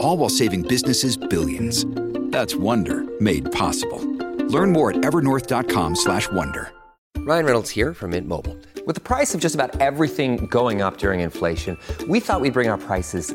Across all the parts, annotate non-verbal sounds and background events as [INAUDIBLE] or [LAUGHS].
All while saving businesses billions. That's Wonder made possible. Learn more at evernorth.com/wonder. Ryan Reynolds here from Mint Mobile. With the price of just about everything going up during inflation, we thought we'd bring our prices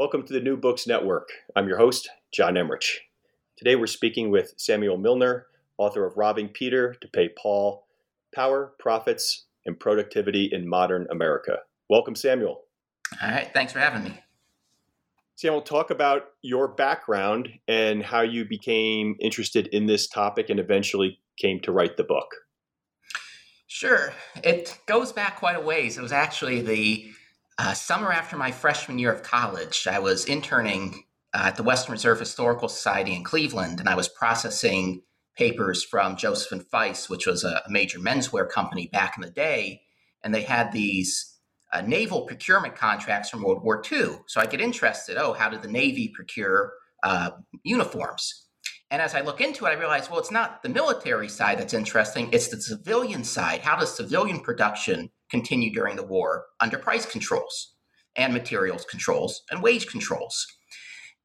Welcome to the New Books Network. I'm your host, John Emmerich. Today we're speaking with Samuel Milner, author of Robbing Peter to Pay Paul Power, Profits, and Productivity in Modern America. Welcome, Samuel. All right, thanks for having me. Samuel, talk about your background and how you became interested in this topic and eventually came to write the book. Sure. It goes back quite a ways. It was actually the uh, summer after my freshman year of college. I was interning uh, at the Western Reserve Historical Society in Cleveland, and I was processing papers from Joseph and Feiss, which was a major menswear company back in the day. And they had these uh, naval procurement contracts from World War II. So I get interested. Oh, how did the Navy procure uh, uniforms? And as I look into it, I realize, well, it's not the military side that's interesting, it's the civilian side. How does civilian production continue during the war under price controls and materials controls and wage controls?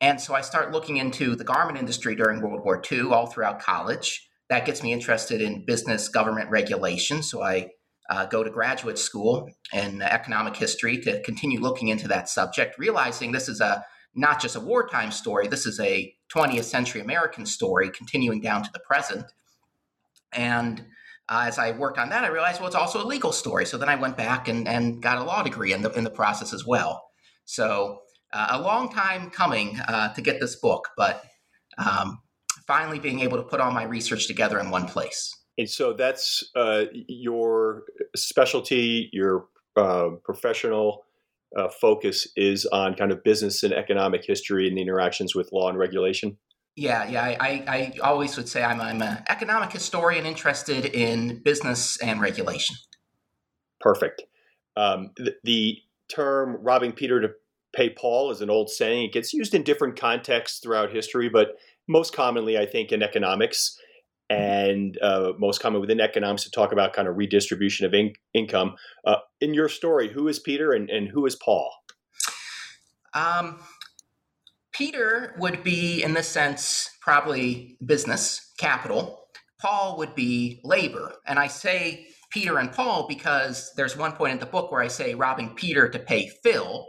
And so I start looking into the garment industry during World War II all throughout college. That gets me interested in business government regulation. So I uh, go to graduate school in economic history to continue looking into that subject, realizing this is a not just a wartime story, this is a 20th century American story continuing down to the present. And uh, as I worked on that, I realized, well, it's also a legal story. So then I went back and, and got a law degree in the, in the process as well. So uh, a long time coming uh, to get this book, but um, finally being able to put all my research together in one place. And so that's uh, your specialty, your uh, professional uh, focus is on kind of business and economic history and the interactions with law and regulation. Yeah, yeah. I, I, I always would say I'm, I'm an economic historian interested in business and regulation. Perfect. Um, the, the term robbing Peter to pay Paul is an old saying. It gets used in different contexts throughout history, but most commonly, I think, in economics and uh, most common within economics to talk about kind of redistribution of in- income. Uh, in your story, who is Peter and, and who is Paul? Um, Peter would be, in this sense, probably business, capital. Paul would be labor. And I say Peter and Paul because there's one point in the book where I say robbing Peter to pay Phil,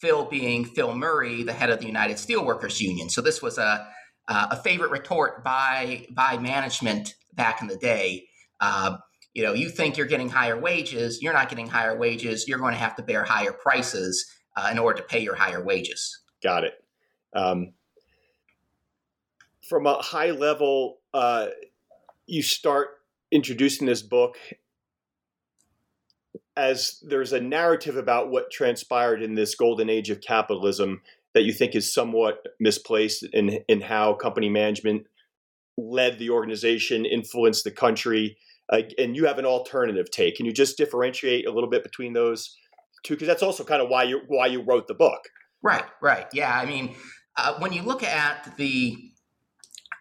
Phil being Phil Murray, the head of the United Steelworkers Union. So this was a uh, a favorite retort by by management back in the day. Uh, you know, you think you're getting higher wages, you're not getting higher wages. You're going to have to bear higher prices uh, in order to pay your higher wages. Got it. Um, from a high level, uh, you start introducing this book as there's a narrative about what transpired in this golden age of capitalism that you think is somewhat misplaced in in how company management led the organization, influenced the country, uh, and you have an alternative take. Can you just differentiate a little bit between those two? Because that's also kind of why you why you wrote the book. Right, right, yeah. I mean, uh, when you look at the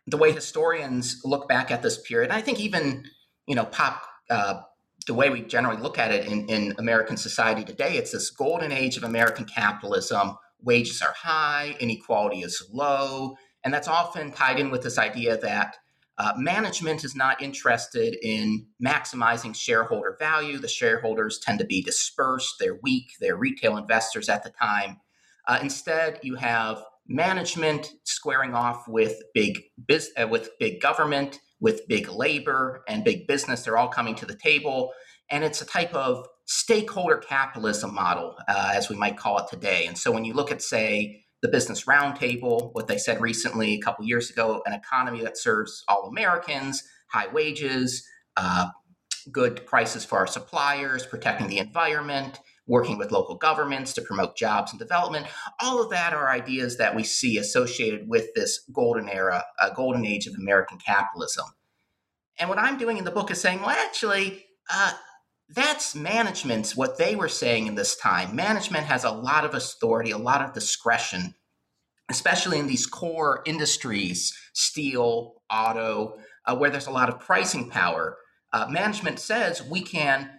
the way historians look back at this period, I think even you know pop uh, the way we generally look at it in, in American society today, it's this golden age of American capitalism. Wages are high, inequality is low, and that's often tied in with this idea that uh, management is not interested in maximizing shareholder value. The shareholders tend to be dispersed, they're weak, they're retail investors at the time. Uh, instead, you have management squaring off with big biz- uh, with big government, with big labor and big business. They're all coming to the table, and it's a type of stakeholder capitalism model, uh, as we might call it today. And so, when you look at, say, the Business Roundtable, what they said recently a couple years ago, an economy that serves all Americans, high wages, uh, good prices for our suppliers, protecting the environment, working with local governments to promote jobs and development. All of that are ideas that we see associated with this golden era, a golden age of American capitalism. And what I'm doing in the book is saying, well, actually, uh, that's management's what they were saying in this time. Management has a lot of authority, a lot of discretion, especially in these core industries, steel, auto, uh, where there's a lot of pricing power. Uh, management says we can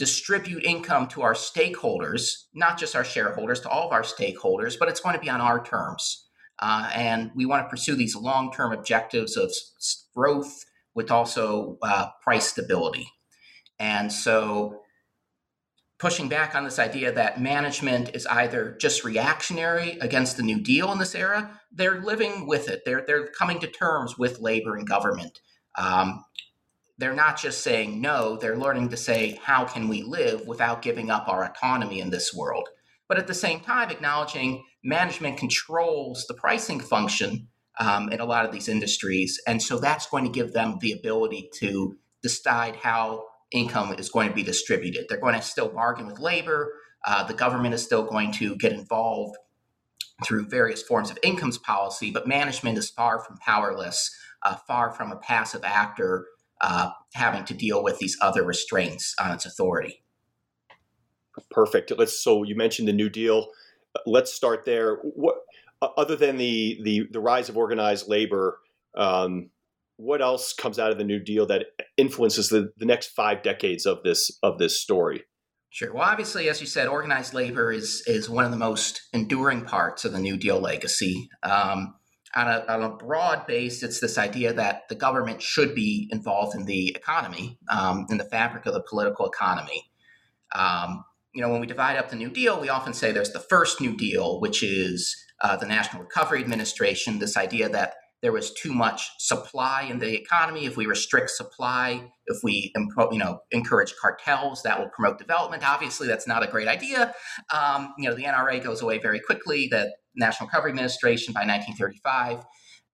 distribute income to our stakeholders, not just our shareholders, to all of our stakeholders, but it's going to be on our terms. Uh, and we want to pursue these long term objectives of growth with also uh, price stability. And so, pushing back on this idea that management is either just reactionary against the New Deal in this era, they're living with it. They're, they're coming to terms with labor and government. Um, they're not just saying no, they're learning to say, how can we live without giving up our autonomy in this world? But at the same time, acknowledging management controls the pricing function um, in a lot of these industries. And so that's going to give them the ability to decide how income is going to be distributed. They're going to still bargain with labor. Uh, the government is still going to get involved through various forms of incomes policy, but management is far from powerless, uh, far from a passive actor uh, having to deal with these other restraints on its authority. Perfect. Let's. So you mentioned the New Deal. Let's start there. What other than the the, the rise of organized labor? Um, what else comes out of the New Deal that influences the, the next five decades of this of this story? Sure. Well, obviously, as you said, organized labor is is one of the most enduring parts of the New Deal legacy. Um, on a, on a broad base, it's this idea that the government should be involved in the economy, um, in the fabric of the political economy. Um, you know, when we divide up the New Deal, we often say there's the first New Deal, which is uh, the National Recovery Administration, this idea that there was too much supply in the economy. If we restrict supply, if we you know encourage cartels, that will promote development. Obviously, that's not a great idea. Um, you know, the NRA goes away very quickly. The National Recovery Administration by 1935,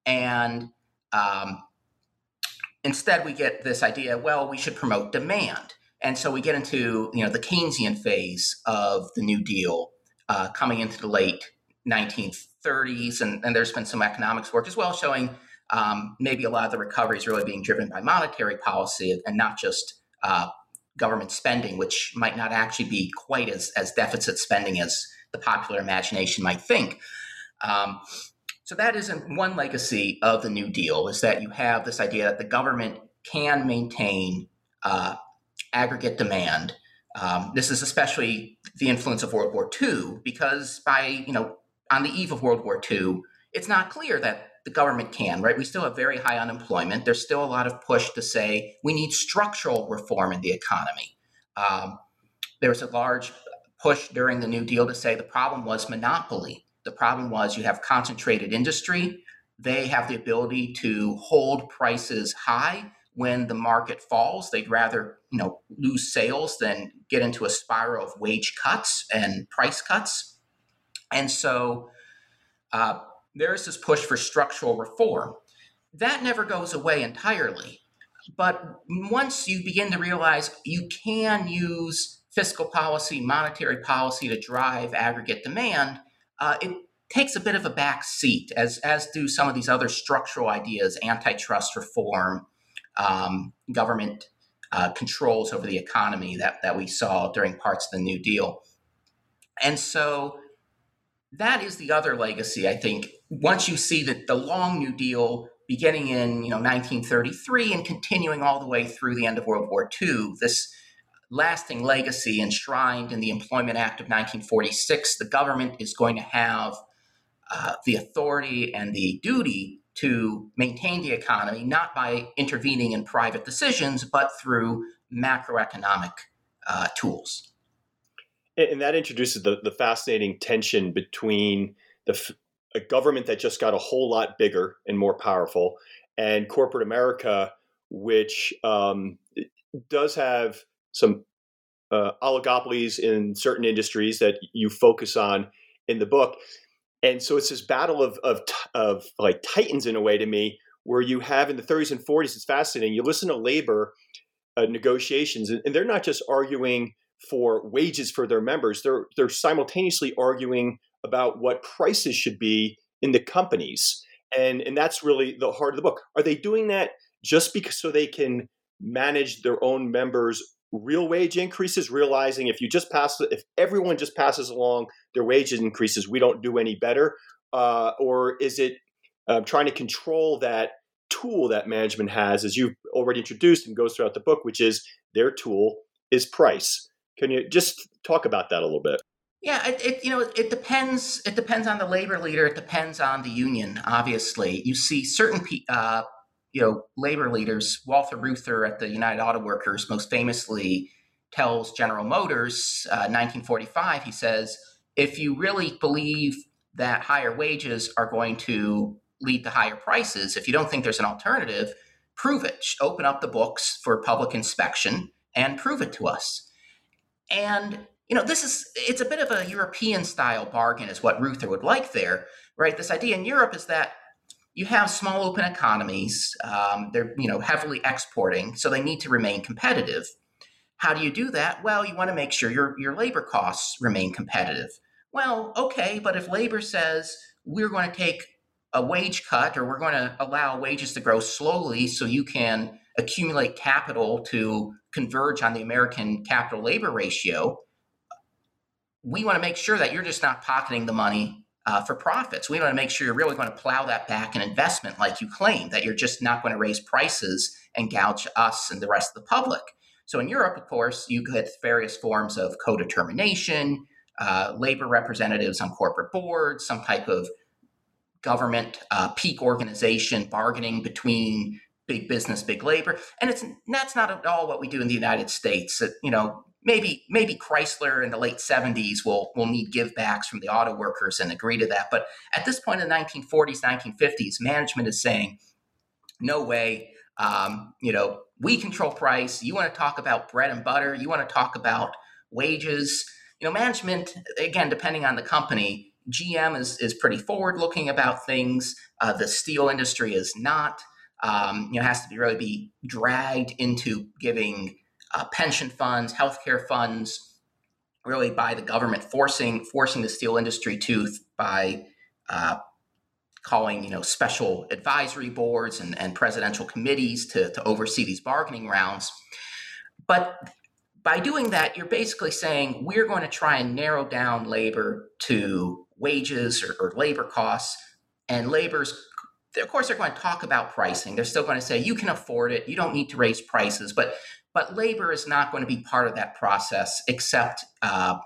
and um, instead we get this idea. Well, we should promote demand, and so we get into you know the Keynesian phase of the New Deal, uh, coming into the late 19th 30s, and, and there's been some economics work as well showing um, maybe a lot of the recovery is really being driven by monetary policy and not just uh, government spending, which might not actually be quite as, as deficit spending as the popular imagination might think. Um, so that is one legacy of the New Deal is that you have this idea that the government can maintain uh, aggregate demand. Um, this is especially the influence of World War II because by you know on the eve of World War II, it's not clear that the government can, right? We still have very high unemployment. There's still a lot of push to say we need structural reform in the economy. Um, there was a large push during the New Deal to say the problem was monopoly. The problem was you have concentrated industry. They have the ability to hold prices high when the market falls. They'd rather, you know, lose sales than get into a spiral of wage cuts and price cuts. And so uh, there is this push for structural reform. That never goes away entirely. But once you begin to realize you can use fiscal policy, monetary policy to drive aggregate demand, uh, it takes a bit of a back seat, as, as do some of these other structural ideas antitrust reform, um, government uh, controls over the economy that, that we saw during parts of the New Deal. And so that is the other legacy, I think. Once you see that the long New Deal beginning in you know 1933 and continuing all the way through the end of World War II, this lasting legacy enshrined in the Employment Act of 1946. The government is going to have uh, the authority and the duty to maintain the economy, not by intervening in private decisions, but through macroeconomic uh, tools. And that introduces the, the fascinating tension between the a government that just got a whole lot bigger and more powerful, and corporate America, which um, does have some uh, oligopolies in certain industries that you focus on in the book. And so it's this battle of, of, of like titans in a way to me, where you have in the 30s and 40s, it's fascinating. You listen to labor uh, negotiations, and, and they're not just arguing for wages for their members, they're, they're simultaneously arguing about what prices should be in the companies. And, and that's really the heart of the book. Are they doing that just because so they can manage their own members' real wage increases, realizing if you just pass, if everyone just passes along their wage increases, we don't do any better? Uh, or is it uh, trying to control that tool that management has, as you've already introduced and goes throughout the book, which is their tool is price? Can you just talk about that a little bit? Yeah, it, it, you know it depends. It depends on the labor leader. It depends on the union. Obviously, you see certain uh, you know labor leaders. Walter Reuther at the United Auto Workers most famously tells General Motors, uh, 1945. He says, if you really believe that higher wages are going to lead to higher prices, if you don't think there's an alternative, prove it. Open up the books for public inspection and prove it to us. And you know, this is it's a bit of a European style bargain, is what Reuther would like there, right? This idea in Europe is that you have small open economies; um, they're you know heavily exporting, so they need to remain competitive. How do you do that? Well, you want to make sure your your labor costs remain competitive. Well, okay, but if labor says we're going to take a wage cut or we're going to allow wages to grow slowly so you can accumulate capital to converge on the American capital labor ratio, we want to make sure that you're just not pocketing the money uh, for profits. We want to make sure you're really going to plow that back in investment, like you claim, that you're just not going to raise prices and gouge us and the rest of the public. So in Europe, of course, you get various forms of co-determination, uh, labor representatives on corporate boards, some type of government uh, peak organization bargaining between big business, big labor, and it's that's not at all what we do in the United States. you know, maybe maybe Chrysler in the late 70s will will need givebacks from the auto workers and agree to that. But at this point in the 1940s, 1950s, management is saying, no way. Um, you know, we control price. You want to talk about bread and butter. You want to talk about wages. You know, management again, depending on the company. GM is is pretty forward looking about things. Uh, the steel industry is not. Um, you know, has to be really be dragged into giving uh, pension funds, healthcare funds, really by the government forcing forcing the steel industry to by uh, calling you know special advisory boards and, and presidential committees to, to oversee these bargaining rounds. But by doing that, you're basically saying we're going to try and narrow down labor to wages or, or labor costs, and labor's of course they're going to talk about pricing. They're still going to say you can afford it, you don't need to raise prices, but but labor is not going to be part of that process, except uh,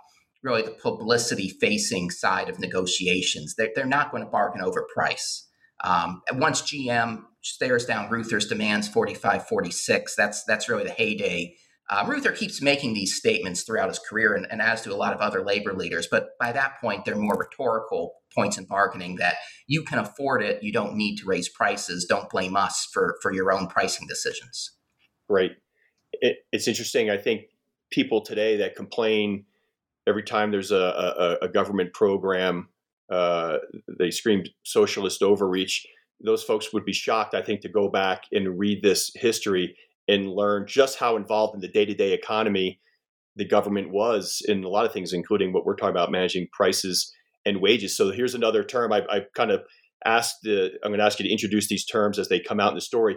really the publicity facing side of negotiations. They're, they're not going to bargain over price. Um, once GM stares down Reuther's demands 45 46, that's, that's really the heyday. Uh, Reuther keeps making these statements throughout his career, and, and as do a lot of other labor leaders. But by that point, they're more rhetorical points in bargaining that you can afford it, you don't need to raise prices, don't blame us for, for your own pricing decisions. Right it, it's interesting. I think people today that complain every time there's a, a, a government program, uh, they scream socialist overreach. Those folks would be shocked, I think, to go back and read this history and learn just how involved in the day to day economy the government was in a lot of things, including what we're talking about managing prices and wages. So here's another term I've, I've kind of asked the, I'm going to ask you to introduce these terms as they come out in the story.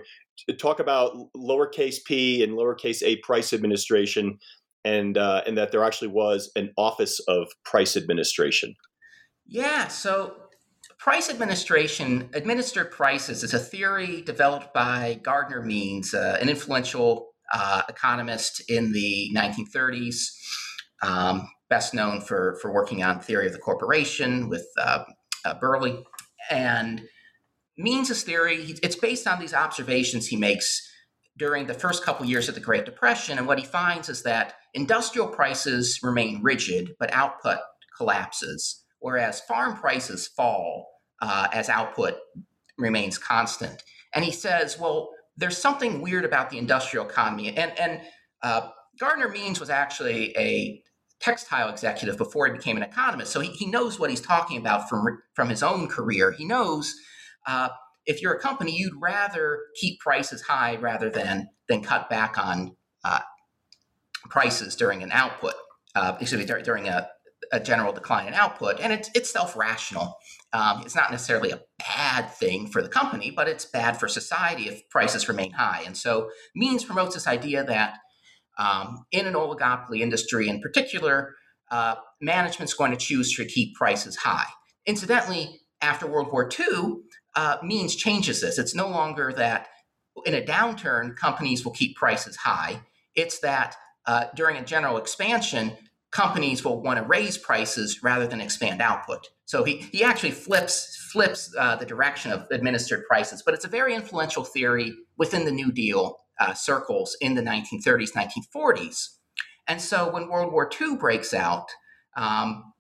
Talk about lowercase p and lowercase a price administration, and uh, and that there actually was an office of price administration. Yeah, so price administration, administered prices, is a theory developed by Gardner Means, uh, an influential uh, economist in the 1930s, um, best known for, for working on theory of the corporation with uh, uh, Berle. And Means' theory, it's based on these observations he makes during the first couple years of the Great Depression. And what he finds is that industrial prices remain rigid, but output collapses, whereas farm prices fall uh, as output remains constant. And he says, well, there's something weird about the industrial economy. And, and uh, Gardner Means was actually a textile executive before he became an economist. So he, he knows what he's talking about from, from his own career. He knows uh, if you're a company, you'd rather keep prices high rather than, than cut back on uh, prices during an output, uh, excuse me, during a, a general decline in output. And it's, it's self rational. Um, it's not necessarily a bad thing for the company, but it's bad for society if prices remain high. And so Means promotes this idea that um, in an oligopoly industry in particular, uh, management's going to choose to keep prices high. Incidentally, after World War II, uh, Means changes this. It's no longer that in a downturn, companies will keep prices high. It's that uh, during a general expansion, companies will want to raise prices rather than expand output. So he, he actually flips flips uh, the direction of administered prices, but it's a very influential theory within the New Deal uh, circles in the 1930s, 1940s. And so when World War II breaks out, um,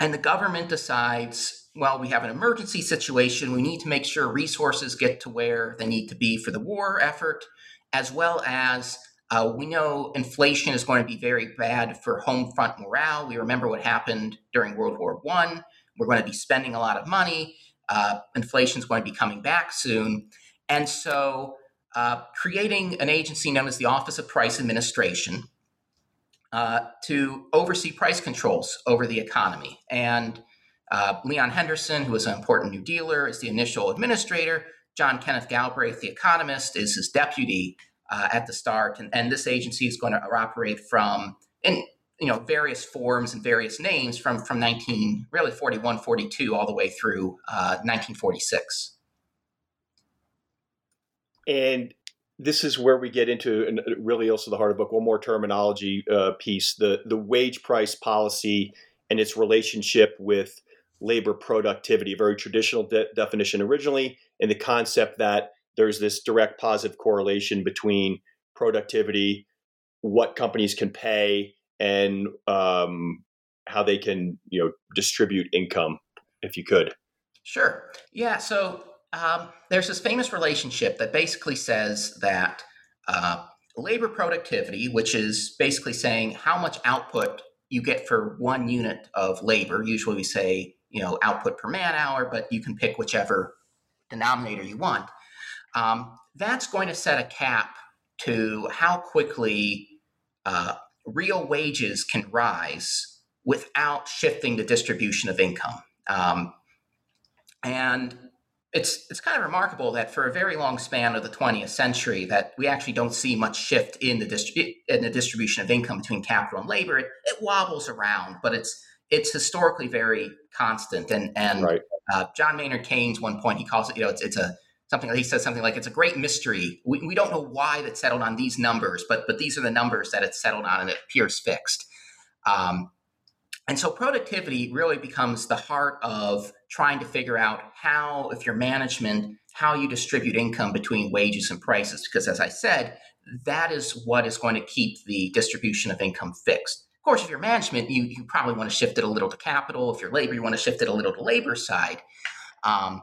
and the government decides, well, we have an emergency situation, we need to make sure resources get to where they need to be for the war effort, as well as uh, we know inflation is going to be very bad for home front morale. We remember what happened during World War One. We're going to be spending a lot of money. Uh, inflation is going to be coming back soon, and so uh, creating an agency known as the Office of Price Administration uh, to oversee price controls over the economy. And uh, Leon Henderson, who is an important New Dealer, is the initial administrator. John Kenneth Galbraith, the economist, is his deputy uh, at the start, and, and, this agency is going to operate from in you know various forms and various names from from 19 really 41 42 all the way through uh, 1946 and this is where we get into and really also the heart of the book one more terminology uh, piece the the wage price policy and its relationship with labor productivity a very traditional de- definition originally and the concept that there's this direct positive correlation between productivity, what companies can pay, and um, how they can you know distribute income. If you could, sure, yeah. So um, there's this famous relationship that basically says that uh, labor productivity, which is basically saying how much output you get for one unit of labor. Usually we say you know output per man hour, but you can pick whichever denominator you want um, that's going to set a cap to how quickly uh, real wages can rise without shifting the distribution of income. Um, and it's it's kind of remarkable that for a very long span of the 20th century that we actually don't see much shift in the distri- in the distribution of income between capital and labor. It, it wobbles around, but it's it's historically very constant. And and right. uh, John Maynard Keynes, one point he calls it, you know, it's it's a something he says something like it's a great mystery. We, we don't know why that settled on these numbers but but these are the numbers that it's settled on and it appears fixed. Um, and so productivity really becomes the heart of trying to figure out how if your management how you distribute income between wages and prices because as i said that is what is going to keep the distribution of income fixed. Of course if you're management you, you probably want to shift it a little to capital. If you're labor you want to shift it a little to labor side. Um,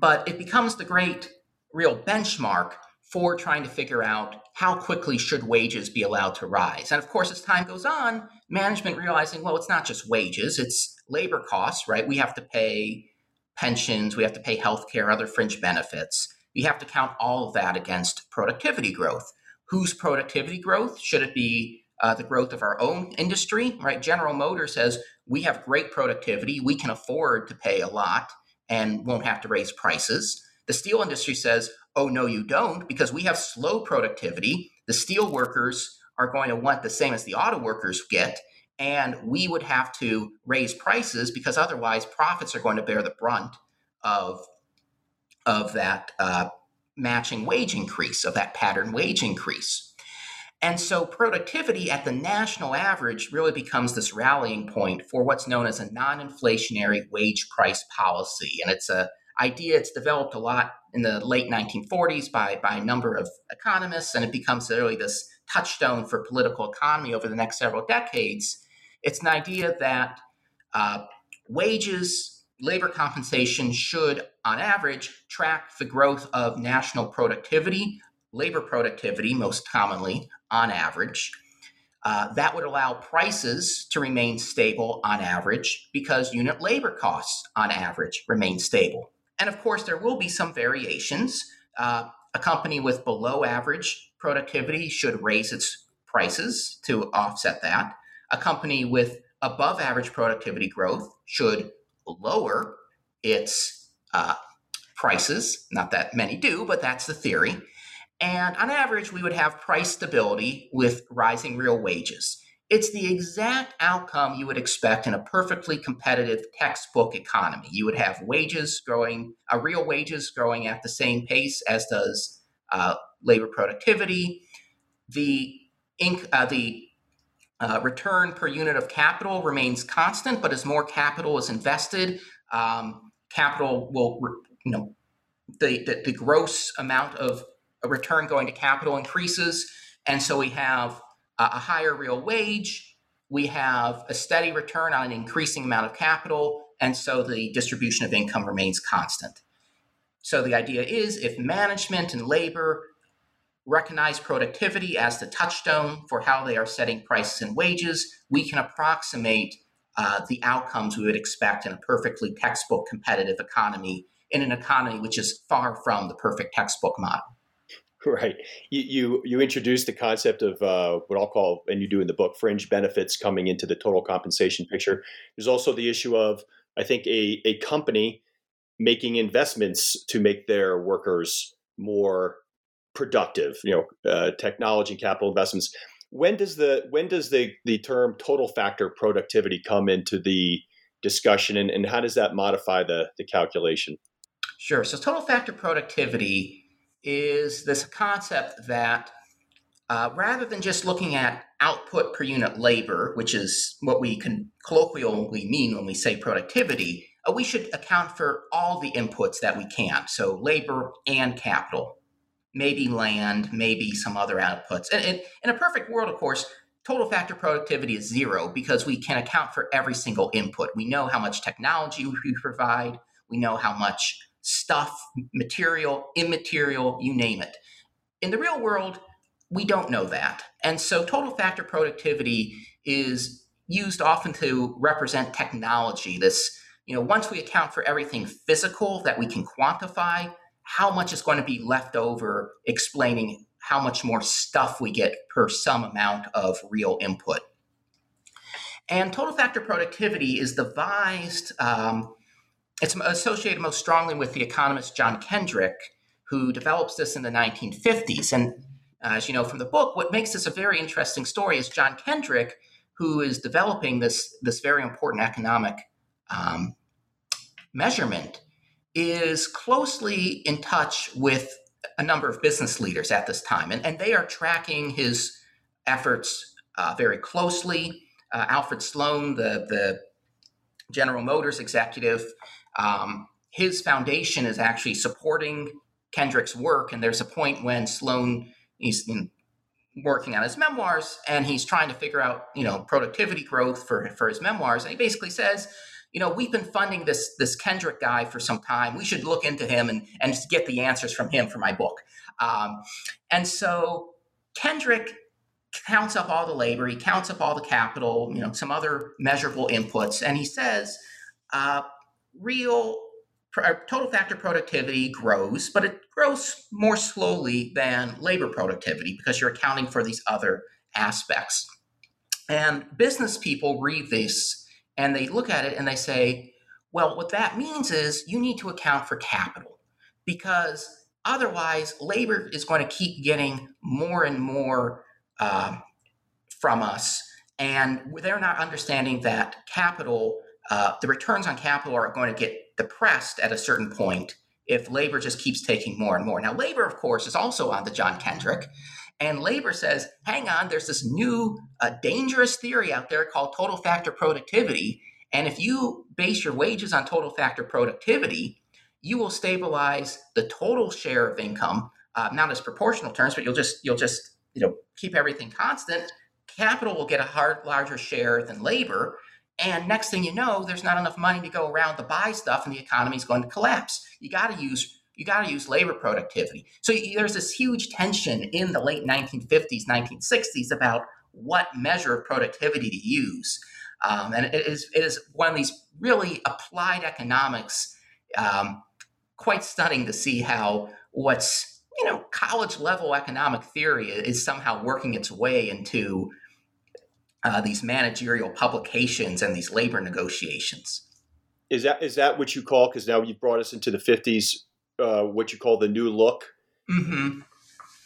but it becomes the great real benchmark for trying to figure out how quickly should wages be allowed to rise. And of course, as time goes on, management realizing, well, it's not just wages, it's labor costs, right? We have to pay pensions, we have to pay health care, other fringe benefits. We have to count all of that against productivity growth. Whose productivity growth? Should it be uh, the growth of our own industry, right? General Motors says we have great productivity, we can afford to pay a lot and won't have to raise prices. The steel industry says, oh, no, you don't, because we have slow productivity. The steel workers are going to want the same as the auto workers get. And we would have to raise prices because otherwise profits are going to bear the brunt of, of that uh, matching wage increase, of that pattern wage increase. And so productivity at the national average really becomes this rallying point for what's known as a non-inflationary wage price policy. And it's a idea it's developed a lot in the late 1940s by, by a number of economists, and it becomes really this touchstone for political economy over the next several decades. It's an idea that uh, wages, labor compensation should, on average, track the growth of national productivity, labor productivity, most commonly, on average. Uh, that would allow prices to remain stable on average because unit labor costs on average remain stable. And of course, there will be some variations. Uh, a company with below average productivity should raise its prices to offset that. A company with above average productivity growth should lower its uh, prices. Not that many do, but that's the theory. And on average, we would have price stability with rising real wages. It's the exact outcome you would expect in a perfectly competitive textbook economy. You would have wages growing, uh, real wages growing at the same pace as does uh, labor productivity. The inc- uh, the uh, return per unit of capital remains constant, but as more capital is invested, um, capital will, you know, the, the, the gross amount of a return going to capital increases. And so we have a higher real wage, we have a steady return on an increasing amount of capital, and so the distribution of income remains constant. So the idea is if management and labor recognize productivity as the touchstone for how they are setting prices and wages, we can approximate uh, the outcomes we would expect in a perfectly textbook competitive economy, in an economy which is far from the perfect textbook model. [LAUGHS] Right. You you, you introduced the concept of uh, what I'll call, and you do in the book, fringe benefits coming into the total compensation picture. There's also the issue of, I think, a, a company making investments to make their workers more productive. You know, uh, technology capital investments. When does the when does the the term total factor productivity come into the discussion, and, and how does that modify the the calculation? Sure. So total factor productivity is this concept that uh, rather than just looking at output per unit labor, which is what we can colloquially mean when we say productivity, uh, we should account for all the inputs that we can. So labor and capital, maybe land, maybe some other outputs. And, and in a perfect world, of course, total factor productivity is zero because we can account for every single input. We know how much technology we provide. We know how much stuff, material, immaterial, you name it. In the real world, we don't know that. And so total factor productivity is used often to represent technology. This, you know, once we account for everything physical that we can quantify, how much is going to be left over explaining how much more stuff we get per some amount of real input. And total factor productivity is devised um, it's associated most strongly with the economist John Kendrick, who develops this in the 1950s. And uh, as you know from the book, what makes this a very interesting story is John Kendrick, who is developing this, this very important economic um, measurement, is closely in touch with a number of business leaders at this time. And, and they are tracking his efforts uh, very closely. Uh, Alfred Sloan, the, the General Motors executive, um, his foundation is actually supporting Kendrick's work, and there's a point when Sloan is in, working on his memoirs, and he's trying to figure out, you know, productivity growth for for his memoirs, and he basically says, you know, we've been funding this this Kendrick guy for some time. We should look into him and and get the answers from him for my book. Um, and so Kendrick counts up all the labor, he counts up all the capital, you know, some other measurable inputs, and he says, uh, real uh, total factor productivity grows, but it grows more slowly than labor productivity because you're accounting for these other aspects. And business people read this and they look at it and they say, well, what that means is you need to account for capital because otherwise labor is going to keep getting more and more uh, from us. And they're not understanding that capital uh, the returns on capital are going to get depressed at a certain point if labor just keeps taking more and more. Now, labor, of course, is also on the John Kendrick. And labor says, hang on, there's this new uh, dangerous theory out there called total factor productivity. And if you base your wages on total factor productivity, you will stabilize the total share of income, uh, not as proportional terms, but you'll just you'll just you know keep everything constant. Capital will get a hard, larger share than labor, and next thing you know, there's not enough money to go around to buy stuff, and the economy is going to collapse. You got to use you got to use labor productivity. So there's this huge tension in the late 1950s, 1960s about what measure of productivity to use. Um, and it is, it is one of these really applied economics, um, quite stunning to see how what's, you know, college level economic theory is somehow working its way into uh, these managerial publications and these labor negotiations. Is that is that what you call? Because now you've brought us into the fifties. Uh, what you call the new look mm-hmm.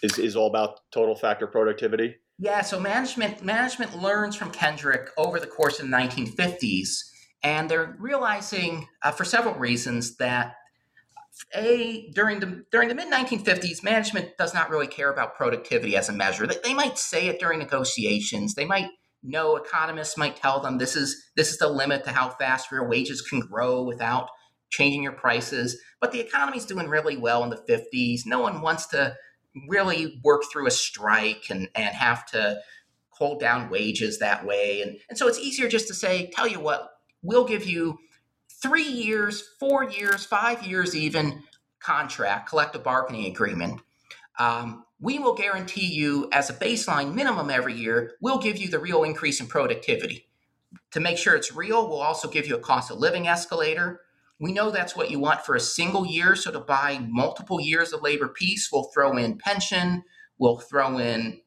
is is all about total factor productivity. Yeah. So management management learns from Kendrick over the course of the 1950s, and they're realizing uh, for several reasons that a during the during the mid 1950s management does not really care about productivity as a measure they, they might say it during negotiations they might no economists might tell them this is this is the limit to how fast real wages can grow without changing your prices. But the economy's doing really well in the 50s. No one wants to really work through a strike and, and have to hold down wages that way. And, and so it's easier just to say, tell you what, we'll give you three years, four years, five years even contract, collective bargaining agreement. Um, we will guarantee you as a baseline minimum every year, we'll give you the real increase in productivity. To make sure it's real, we'll also give you a cost of living escalator. We know that's what you want for a single year. So to buy multiple years of labor peace, we'll throw in pension, we'll throw in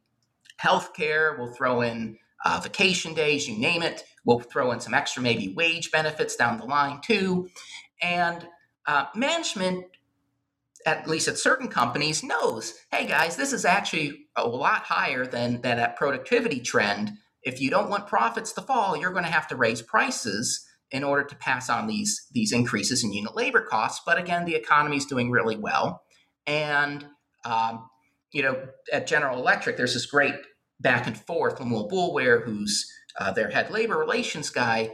health care, we'll throw in uh, vacation days, you name it. We'll throw in some extra maybe wage benefits down the line too. And uh, management at least at certain companies, knows, hey guys, this is actually a lot higher than, than that productivity trend. If you don't want profits to fall, you're going to have to raise prices in order to pass on these, these increases in unit labor costs. But again, the economy is doing really well. And, um, you know, at General Electric, there's this great back and forth. Lemuel Boulware, who's uh, their head labor relations guy,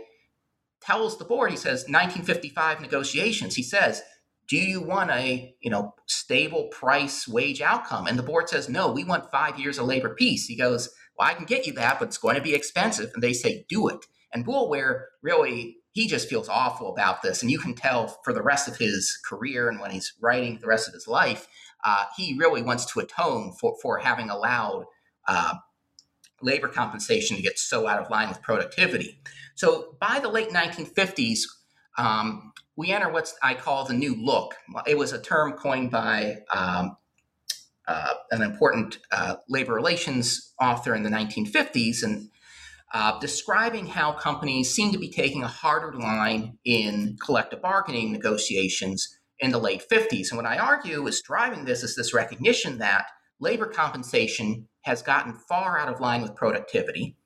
tells the board, he says, 1955 negotiations, he says, do you want a you know stable price wage outcome? And the board says no we want five years of labor peace. He goes well i can get you that but it's going to be expensive. And they say do it. And boulware really he just feels awful about this. And you can tell for the rest of his career and when he's writing the rest of his life uh, he really wants to atone for, for having allowed uh, labor compensation to get so out of line with productivity. So by the late 1950s um, we enter what I call the new look. It was a term coined by um, uh, an important uh, labor relations author in the 1950s and uh, describing how companies seem to be taking a harder line in collective bargaining negotiations in the late 50s. And what I argue is driving this is this recognition that labor compensation has gotten far out of line with productivity.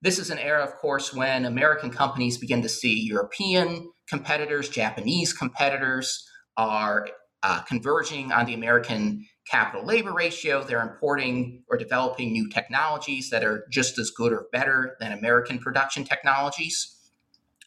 This is an era, of course, when American companies begin to see European competitors, Japanese competitors are uh, converging on the American capital labor ratio. They're importing or developing new technologies that are just as good or better than American production technologies.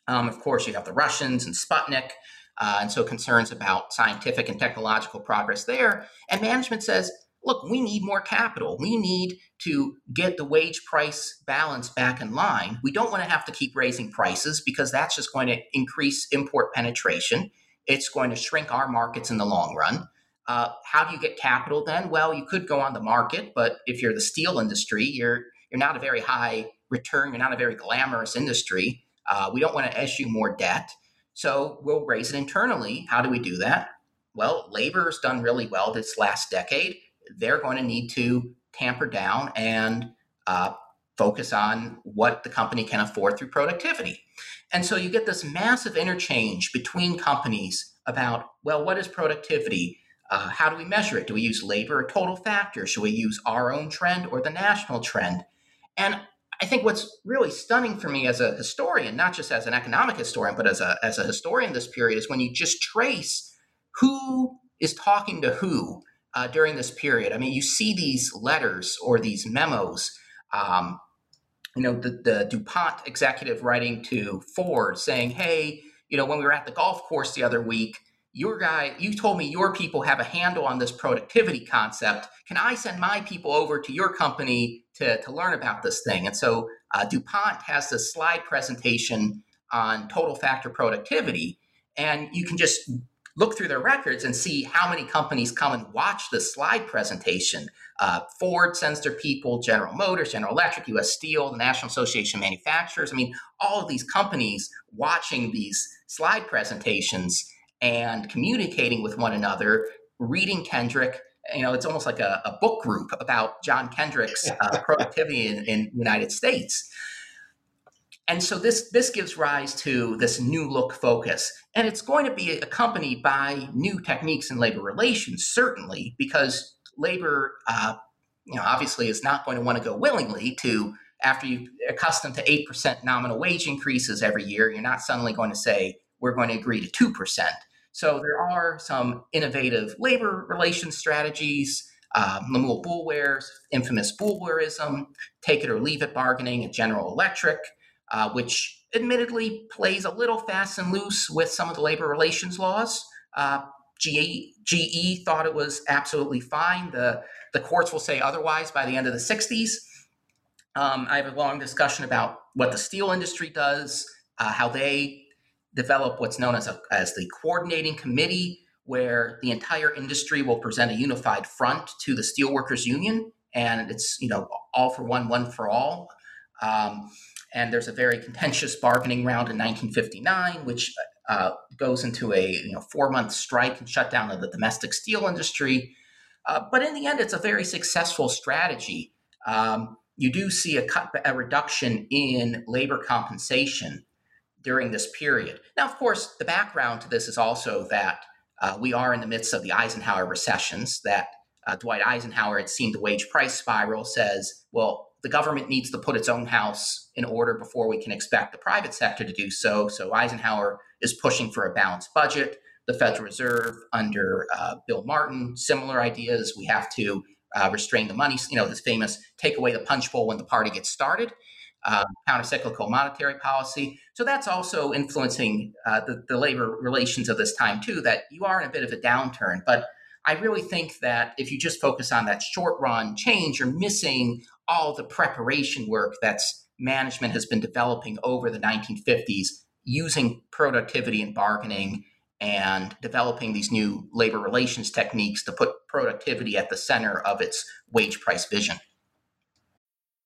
Um, of course, you have the Russians and Sputnik, uh, and so concerns about scientific and technological progress there. And management says, look, we need more capital. We need to get the wage price balance back in line. We don't want to have to keep raising prices because that's just going to increase import penetration. It's going to shrink our markets in the long run. Uh, how do you get capital then? Well, you could go on the market, but if you're the steel industry, you're you're not a very high return. You're not a very glamorous industry. Uh, we don't want to issue more debt, so we'll raise it internally. How do we do that? Well, labor has done really well this last decade they're going to need to tamper down and uh, focus on what the company can afford through productivity. And so you get this massive interchange between companies about, well, what is productivity? Uh, how do we measure it? Do we use labor or total factor? Should we use our own trend or the national trend? And I think what's really stunning for me as a historian, not just as an economic historian, but as a, as a historian this period, is when you just trace who is talking to who uh, during this period? I mean, you see these letters or these memos. Um, you know, the, the DuPont executive writing to Ford saying, hey, you know, when we were at the golf course the other week, your guy, you told me your people have a handle on this productivity concept. Can I send my people over to your company to, to learn about this thing? And so uh, DuPont has this slide presentation on total factor productivity. And you can just look through their records and see how many companies come and watch the slide presentation. Uh, Ford sends their people, General Motors, General Electric, US Steel, the National Association of Manufacturers. I mean, all of these companies watching these slide presentations and communicating with one another, reading Kendrick. You know, it's almost like a, a book group about John Kendrick's uh, productivity in, in the United States. And so this this gives rise to this new look focus, and it's going to be accompanied by new techniques in labor relations, certainly, because labor, uh, you know, obviously is not going to want to go willingly to after you're accustomed to eight percent nominal wage increases every year. You're not suddenly going to say we're going to agree to two percent. So there are some innovative labor relations strategies. Um, Lemuel Boulware's infamous Boulwareism, take it or leave it bargaining at General Electric, uh, which admittedly plays a little fast and loose with some of the labor relations laws. Uh, GE, GE thought it was absolutely fine. The, the courts will say otherwise by the end of the 60s. Um, I have a long discussion about what the steel industry does, uh, how they develop what's known as, a, as the coordinating committee, where the entire industry will present a unified front to the steelworkers union, and it's you know all for one, one for all. Um, and there's a very contentious bargaining round in 1959, which uh, goes into a you know four month strike and shutdown of the domestic steel industry. Uh, but in the end, it's a very successful strategy. Um, you do see a, cut, a reduction in labor compensation during this period. Now, of course, the background to this is also that uh, we are in the midst of the Eisenhower recessions, that uh, Dwight Eisenhower had seen the wage price spiral, says, well, the government needs to put its own house in order before we can expect the private sector to do so. So Eisenhower is pushing for a balanced budget. The Federal Reserve under uh, Bill Martin, similar ideas. We have to uh, restrain the money. You know, this famous take away the punch bowl when the party gets started um, countercyclical monetary policy. So that's also influencing uh, the, the labor relations of this time, too, that you are in a bit of a downturn. But I really think that if you just focus on that short run change, you're missing all the preparation work that's management has been developing over the 1950s using productivity and bargaining and developing these new labor relations techniques to put productivity at the center of its wage price vision.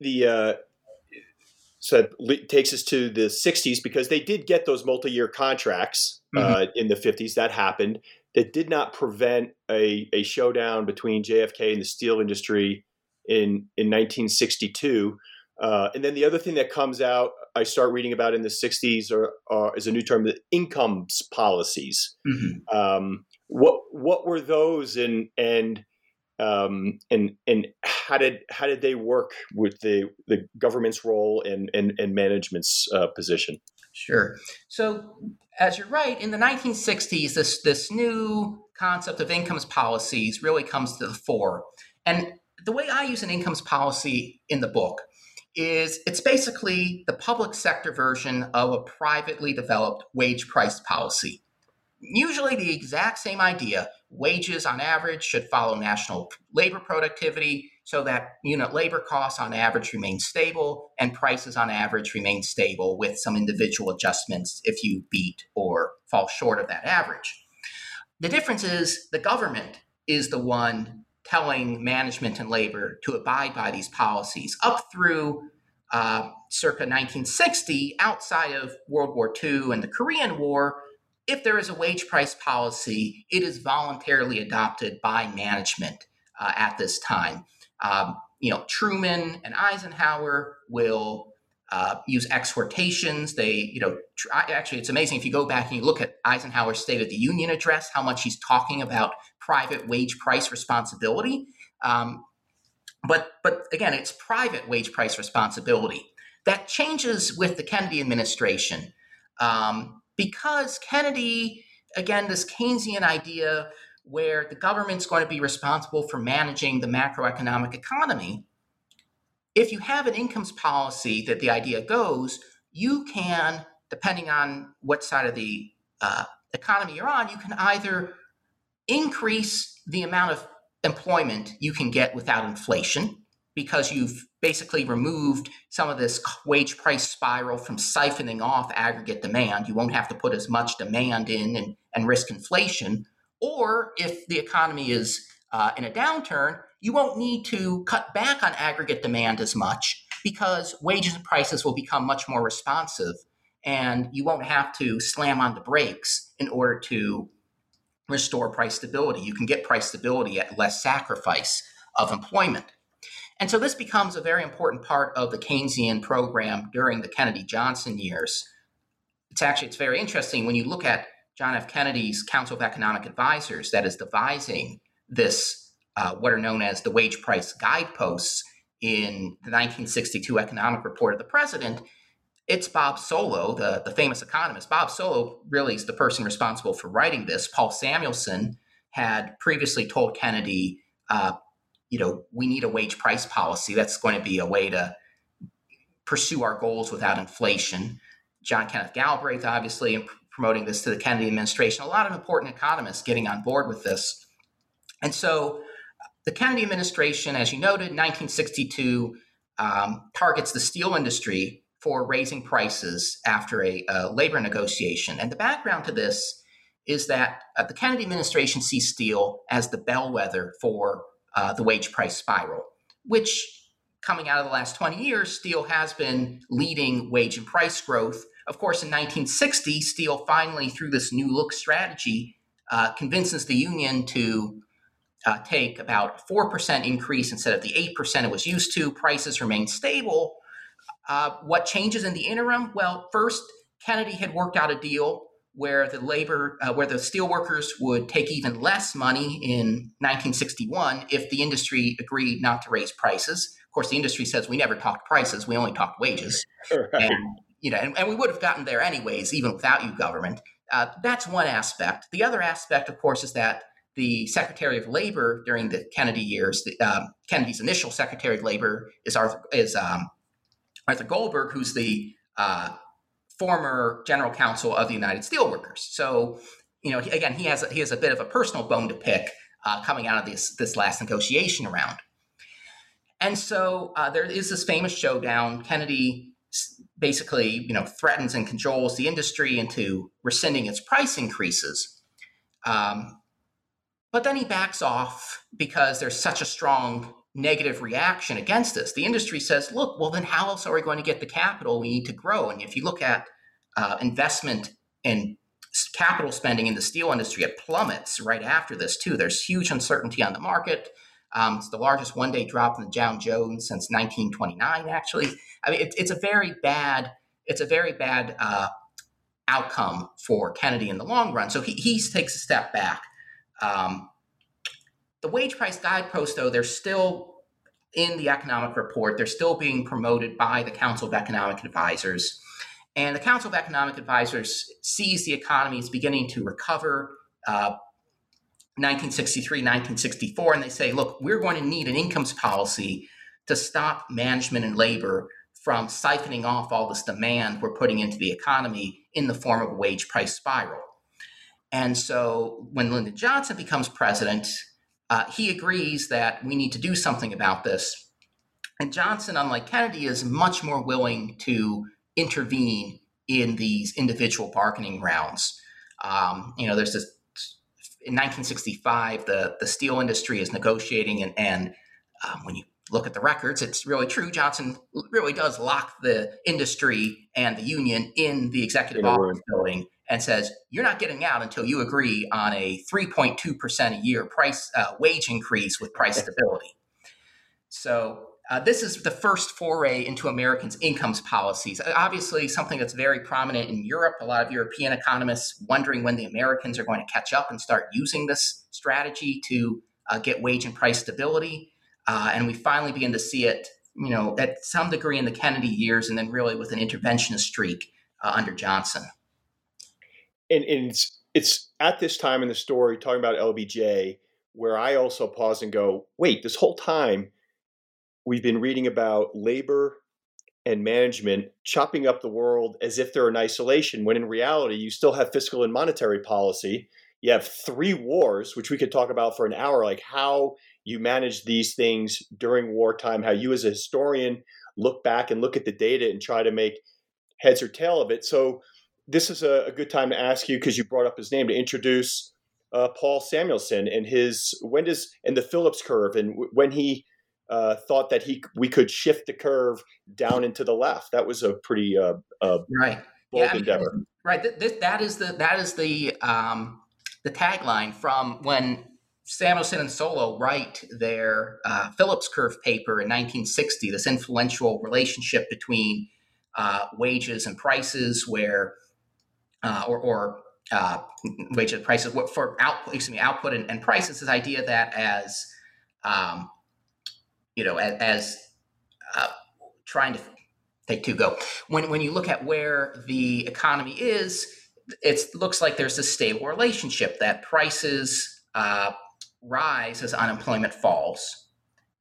the uh, so it takes us to the 60s because they did get those multi-year contracts uh, mm-hmm. uh, in the 50s that happened that did not prevent a, a showdown between jfk and the steel industry in, in 1962 uh, and then the other thing that comes out i start reading about in the 60s are, are is a new term the incomes policies mm-hmm. um, what what were those and and um, and and how did how did they work with the the government's role and and, and management's uh, position? Sure. So as you're right, in the 1960s, this this new concept of incomes policies really comes to the fore. And the way I use an incomes policy in the book is it's basically the public sector version of a privately developed wage price policy. Usually the exact same idea, wages on average should follow national labor productivity so that unit labor costs on average remain stable and prices on average remain stable with some individual adjustments if you beat or fall short of that average. The difference is the government is the one telling management and labor to abide by these policies up through uh, circa 1960, outside of World War II and the Korean War if there is a wage price policy, it is voluntarily adopted by management uh, at this time. Um, you know, Truman and Eisenhower will uh, use exhortations. They, you know, actually, it's amazing if you go back and you look at Eisenhower's State of the Union address, how much he's talking about private wage price responsibility. Um, but, but again, it's private wage price responsibility. That changes with the Kennedy administration um, because Kennedy, again, this Keynesian idea where the government's going to be responsible for managing the macroeconomic economy. If you have an incomes policy that the idea goes, you can, depending on what side of the uh, economy you're on, you can either increase the amount of employment you can get without inflation because you've basically removed some of this wage price spiral from siphoning off aggregate demand. You won't have to put as much demand in and, and risk inflation. Or if the economy is uh, in a downturn, you won't need to cut back on aggregate demand as much because wages and prices will become much more responsive and you won't have to slam on the brakes in order to restore price stability. You can get price stability at less sacrifice of employment. And so this becomes a very important part of the Keynesian program during the Kennedy Johnson years. It's actually it's very interesting when you look at John F. Kennedy's Council of Economic Advisors that is devising this uh, what are known as the wage price guideposts in the 1962 economic report of the president it's Bob Solow, the, the famous economist. Bob Solow really is the person responsible for writing this. Paul Samuelson had previously told Kennedy, uh, you know, we need a wage price policy. That's going to be a way to pursue our goals without inflation. John Kenneth Galbraith, obviously, promoting this to the Kennedy administration. A lot of important economists getting on board with this. And so the Kennedy administration, as you noted, 1962, um, targets the steel industry for raising prices after a, a labor negotiation. And the background to this is that uh, the Kennedy administration sees steel as the bellwether for uh, the wage price spiral, which coming out of the last 20 years, steel has been leading wage and price growth. Of course, in 1960, steel finally, through this new look strategy, uh, convinces the union to uh, take about 4% increase instead of the 8% it was used to. Prices remain stable. Uh, what changes in the interim? Well, first, Kennedy had worked out a deal where the labor, uh, where the steelworkers would take even less money in 1961 if the industry agreed not to raise prices. Of course, the industry says we never talked prices; we only talked wages. [LAUGHS] Right. And you know, and, and, we would have gotten there anyways, even without you, government. Uh, that's one aspect. The other aspect, of course, is that the Secretary of Labor during the Kennedy years, the, um, Kennedy's initial Secretary of Labor is Arthur, is um, Arthur Goldberg, who's the uh, former general counsel of the United Steelworkers. So, you know, again, he has a, he has a bit of a personal bone to pick uh, coming out of this this last negotiation round. And so uh, there is this famous showdown. Kennedy basically, you know, threatens and cajoles the industry into rescinding its price increases. Um, but then he backs off because there's such a strong negative reaction against this. The industry says, look, well, then how else are we going to get the capital we need to grow? And if you look at uh, investment and capital spending in the steel industry, it plummets right after this, too. There's huge uncertainty on the market. Um, it's the largest one day drop in the Dow Jones since 1929, actually. I mean, it, it's a very bad, it's a very bad uh, outcome for Kennedy in the long run. So he, he takes a step back. Um, the wage price guideposts, though, they're still in the economic report. They're still being promoted by the Council of Economic Advisors. And the Council of Economic Advisors sees the economy is beginning to recover. Uh, 1963, 1964, and they say, look, we're going to need an incomes policy to stop management and labor from siphoning off all this demand we're putting into the economy in the form of a wage price spiral. And so when Lyndon Johnson becomes president, uh, he agrees that we need to do something about this. And Johnson, unlike Kennedy, is much more willing to intervene in these individual bargaining rounds. Um, you know, there's this in 1965, the, the steel industry is negotiating, and, and um, when you look at the records, it's really true. Johnson really does lock the industry and the union in the executive in office building and says you're not getting out until you agree on a 3.2% a year price uh, wage increase with price stability. So uh, this is the first foray into Americans' incomes policies. Uh, obviously, something that's very prominent in Europe. A lot of European economists wondering when the Americans are going to catch up and start using this strategy to uh, get wage and price stability. Uh, and we finally begin to see it, you know, at some degree in the Kennedy years, and then really with an interventionist streak uh, under Johnson. And, and it's, it's at this time in the story talking about LBJ where I also pause and go, wait, this whole time we've been reading about labor and management chopping up the world as if they're in isolation, when in reality, you still have fiscal and monetary policy. You have three wars, which we could talk about for an hour, like how you manage these things during wartime, how you as a historian look back and look at the data and try to make heads or tail of it. So, this is a, a good time to ask you because you brought up his name to introduce uh, Paul Samuelson and his when does and the Phillips curve and w- when he uh, thought that he we could shift the curve down into the left. That was a pretty uh, uh, right bold yeah, endeavor. right. Th- that is the that is the um, the tagline from when Samuelson and Solow write their uh, Phillips curve paper in 1960. This influential relationship between uh, wages and prices, where uh, or, or uh, wages prices what for output, excuse me, output and, and prices. This idea that as um, you know, as, as uh, trying to take two go. When when you look at where the economy is, it looks like there's a stable relationship that prices uh, rise as unemployment falls,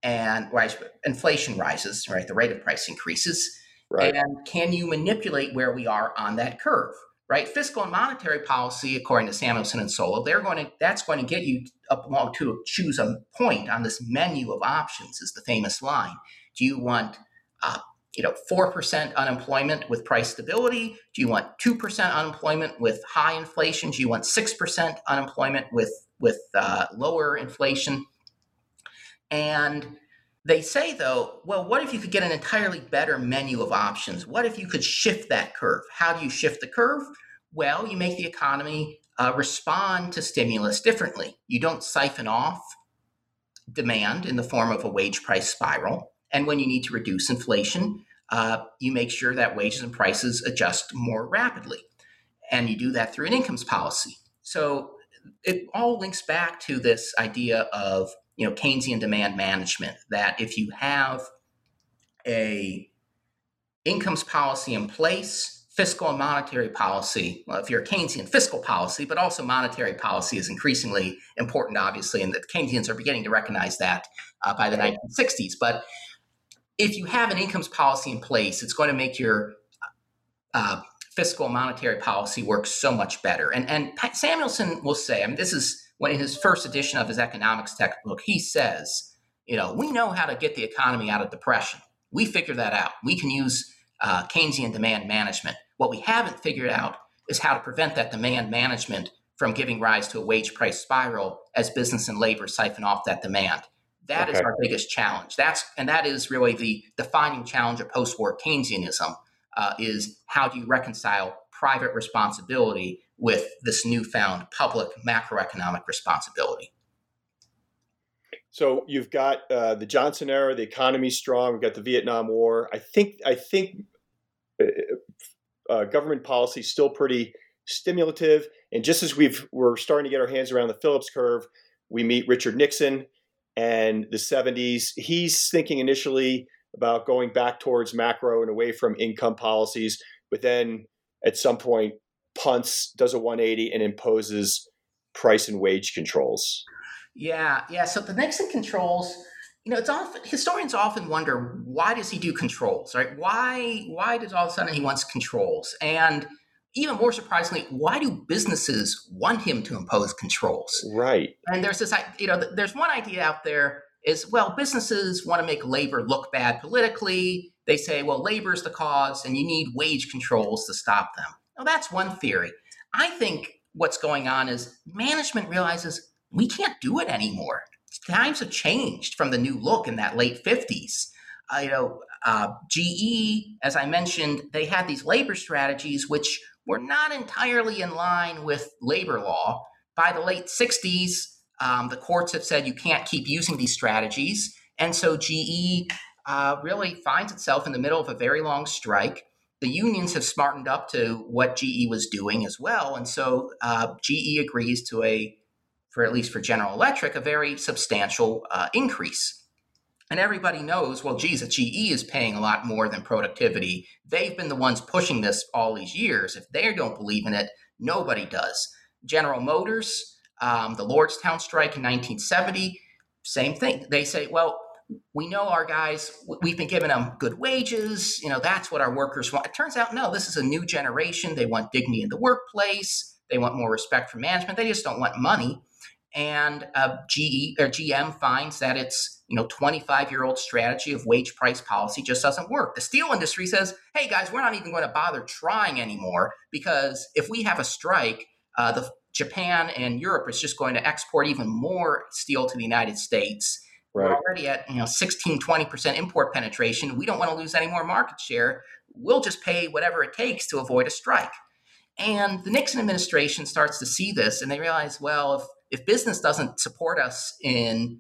and rise, inflation rises. Right, the rate of price increases. Right. And can you manipulate where we are on that curve? Right? Fiscal and monetary policy, according to Samuelson and Solow, they're going to that's going to get you up along to choose a point on this menu of options. Is the famous line? Do you want uh, you know four percent unemployment with price stability? Do you want two percent unemployment with high inflation? Do you want six percent unemployment with with uh, lower inflation? And they say, though, well, what if you could get an entirely better menu of options? What if you could shift that curve? How do you shift the curve? Well, you make the economy uh, respond to stimulus differently. You don't siphon off demand in the form of a wage price spiral. And when you need to reduce inflation, uh, you make sure that wages and prices adjust more rapidly. And you do that through an incomes policy. So it all links back to this idea of you know Keynesian demand management that if you have a incomes policy in place, fiscal and monetary policy, well, if you're a Keynesian fiscal policy, but also monetary policy is increasingly important, obviously, and the Keynesians are beginning to recognize that uh, by the 1960s. But if you have an incomes policy in place, it's going to make your uh, fiscal monetary policy work so much better. And and Samuelson will say, I mean, this is when in his first edition of his economics textbook, he says, you know, we know how to get the economy out of depression. We figured that out. We can use uh, Keynesian demand management. What we haven't figured out is how to prevent that demand management from giving rise to a wage price spiral as business and labor siphon off that demand. That okay. is our biggest challenge. That's and that is really the defining challenge of post-war Keynesianism. Uh, is how do you reconcile private responsibility with this newfound public macroeconomic responsibility. So you've got uh, the Johnson era, the economy's strong. We've got the Vietnam War. I think I think uh, uh, government policy is still pretty stimulative. And just as we've we're starting to get our hands around the Phillips curve, we meet Richard Nixon and the 70s. He's thinking initially about going back towards macro and away from income policies, but then at some point punts, does a 180, and imposes price and wage controls. Yeah, yeah. So the Nixon controls, you know, it's often historians often wonder why does he do controls, right? Why why does all of a sudden he wants controls? And even more surprisingly, why do businesses want him to impose controls? Right. And there's this, you know, there's one idea out there is well, businesses want to make labor look bad politically. They say, well, labor is the cause, and you need wage controls to stop them. Now, that's one theory. I think what's going on is management realizes we can't do it anymore. Times have changed from the new look in that late 50s. Uh, you know, uh, GE, as I mentioned, they had these labor strategies which were not entirely in line with labor law. By the late 60s, um, the courts have said you can't keep using these strategies. And so GE uh, really finds itself in the middle of a very long strike. The unions have smartened up to what GE was doing as well. And so uh, GE agrees to a, for at least for General Electric, a very substantial uh, increase. And everybody knows, well, geez, GE is paying a lot more than productivity, they've been the ones pushing this all these years. If they don't believe in it, nobody does. General Motors, um, the Lordstown strike in 1970, same thing. They say, well, we know our guys, we've been giving them good wages. You know, that's what our workers want. It turns out, no, this is a new generation. They want dignity in the workplace. They want more respect from management. They just don't want money. And GE or GM finds that it's you know 25 year old strategy of wage price policy just doesn't work the steel industry says hey guys we're not even going to bother trying anymore because if we have a strike uh, the japan and europe is just going to export even more steel to the united states right. we're already at you know 16 20% import penetration we don't want to lose any more market share we'll just pay whatever it takes to avoid a strike and the nixon administration starts to see this and they realize well if if business doesn't support us in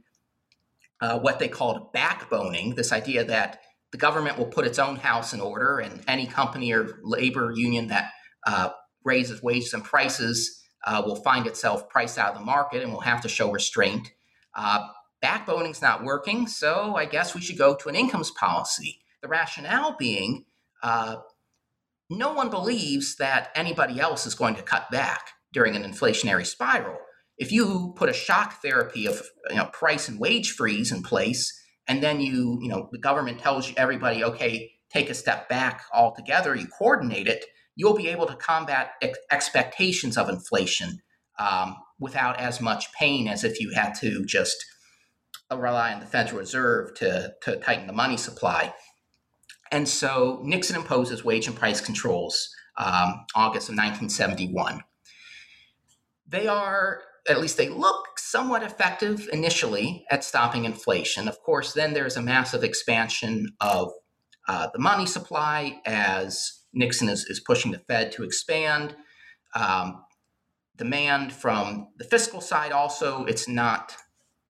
uh, what they called backboning this idea that the government will put its own house in order and any company or labor union that uh, raises wages and prices uh, will find itself priced out of the market and will have to show restraint. Uh, backboning's not working, so I guess we should go to an incomes policy. The rationale being uh, no one believes that anybody else is going to cut back during an inflationary spiral. If you put a shock therapy of you know, price and wage freeze in place, and then you, you know, the government tells everybody, okay, take a step back altogether, you coordinate it, you'll be able to combat ex- expectations of inflation um, without as much pain as if you had to just rely on the Federal Reserve to, to tighten the money supply. And so Nixon imposes wage and price controls um, August of 1971. They are at least they look somewhat effective initially at stopping inflation. Of course, then there's a massive expansion of uh, the money supply as Nixon is, is pushing the Fed to expand. Um, demand from the fiscal side also, it's not,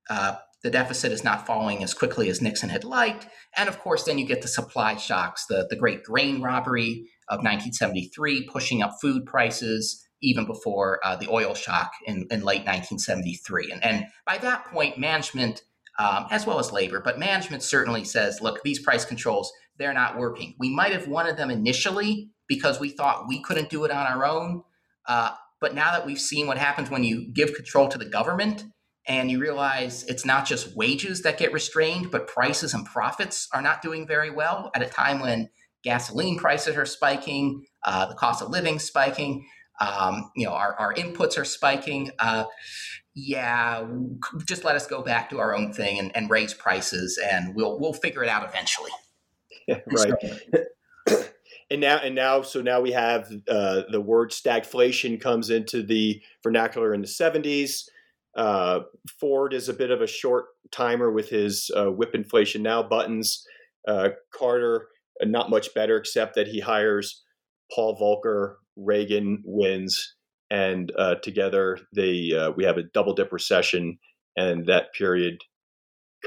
uh, the deficit is not falling as quickly as Nixon had liked. And of course, then you get the supply shocks, the, the great grain robbery of 1973, pushing up food prices even before uh, the oil shock in, in late 1973. And, and, by that point, management, um, as well as labor, but management certainly says, look, these price controls, they're not working. We might have wanted them initially because we thought we couldn't do it on our own. Uh, but now that we've seen what happens when you give control to the government and you realize it's not just wages that get restrained, but prices and profits are not doing very well at a time when gasoline prices are spiking, uh, the cost of living spiking um, you know, our, our inputs are spiking. Uh, yeah, just let us go back to our own thing and, and raise prices, and we'll we'll figure it out eventually. Yeah, [LAUGHS] right. [COUGHS] and now and now, so now we have uh, the word stagflation comes into the vernacular in the seventies. Uh, Ford is a bit of a short timer with his uh, whip inflation now buttons. Uh, Carter, uh, not much better, except that he hires Paul Volcker Reagan wins, and uh, together they uh, we have a double dip recession, and that period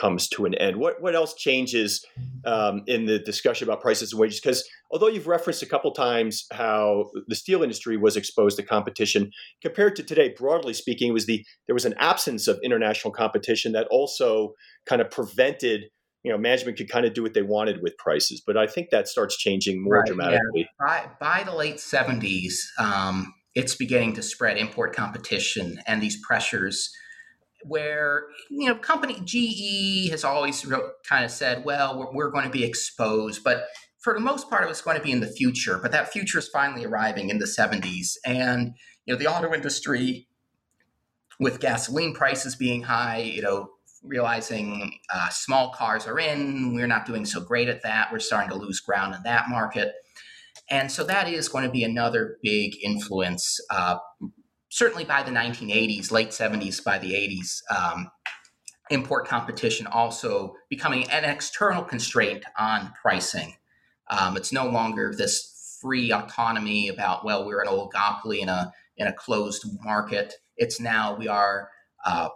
comes to an end. What what else changes um, in the discussion about prices and wages? Because although you've referenced a couple times how the steel industry was exposed to competition, compared to today, broadly speaking, was the there was an absence of international competition that also kind of prevented you know management could kind of do what they wanted with prices but i think that starts changing more right, dramatically yeah. by, by the late 70s um, it's beginning to spread import competition and these pressures where you know company ge has always kind of said well we're, we're going to be exposed but for the most part it was going to be in the future but that future is finally arriving in the 70s and you know the auto industry with gasoline prices being high you know realizing uh, small cars are in. We're not doing so great at that. We're starting to lose ground in that market. And so that is going to be another big influence, uh, certainly by the 1980s, late 70s, by the 80s. Um, import competition also becoming an external constraint on pricing. Um, it's no longer this free autonomy about well we're an oligopoly in a in a closed market. It's now we are uh,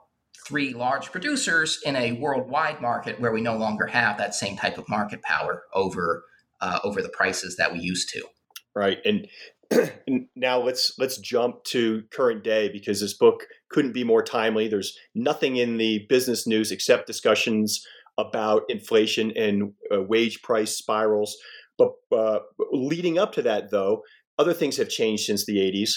three large producers in a worldwide market where we no longer have that same type of market power over uh, over the prices that we used to. Right, and now let's let's jump to current day because this book couldn't be more timely. There's nothing in the business news except discussions about inflation and uh, wage price spirals. But uh, leading up to that, though, other things have changed since the 80s.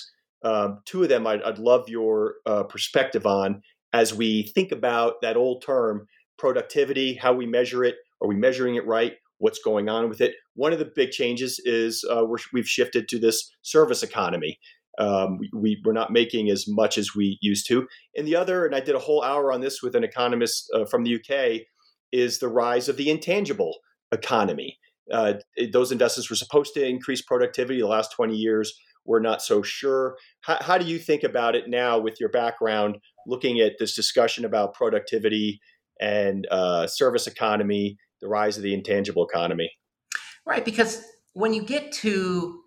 Um, two of them I'd, I'd love your uh, perspective on as we think about that old term productivity, how we measure it. Are we measuring it right? What's going on with it? One of the big changes is uh, we have shifted to this service economy. Um, we, we're not making as much as we used to. And the other, and I did a whole hour on this with an economist uh, from the UK, is the rise of the intangible economy. Uh, those investments were supposed to increase productivity the last 20 years. We're not so sure. How, how do you think about it now with your background, looking at this discussion about productivity and uh, service economy, the rise of the intangible economy? Right, because when you get to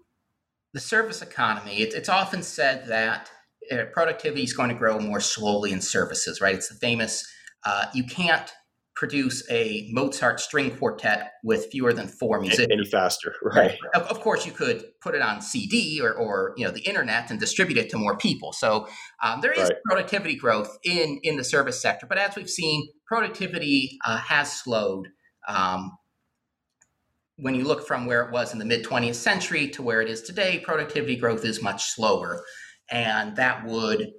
the service economy, it, it's often said that uh, productivity is going to grow more slowly in services, right? It's the famous uh, you can't produce a Mozart string quartet with fewer than four musicians any faster, [LAUGHS] right? Of, of, course, you could put it on CD or, or you know the internet and distribute it to more people. So um, there is right. productivity growth in in the service sector, but as we've seen, productivity uh, has slowed. Um, when you look from where it was in the mid 20th century to where it is today, productivity growth is much slower, and that would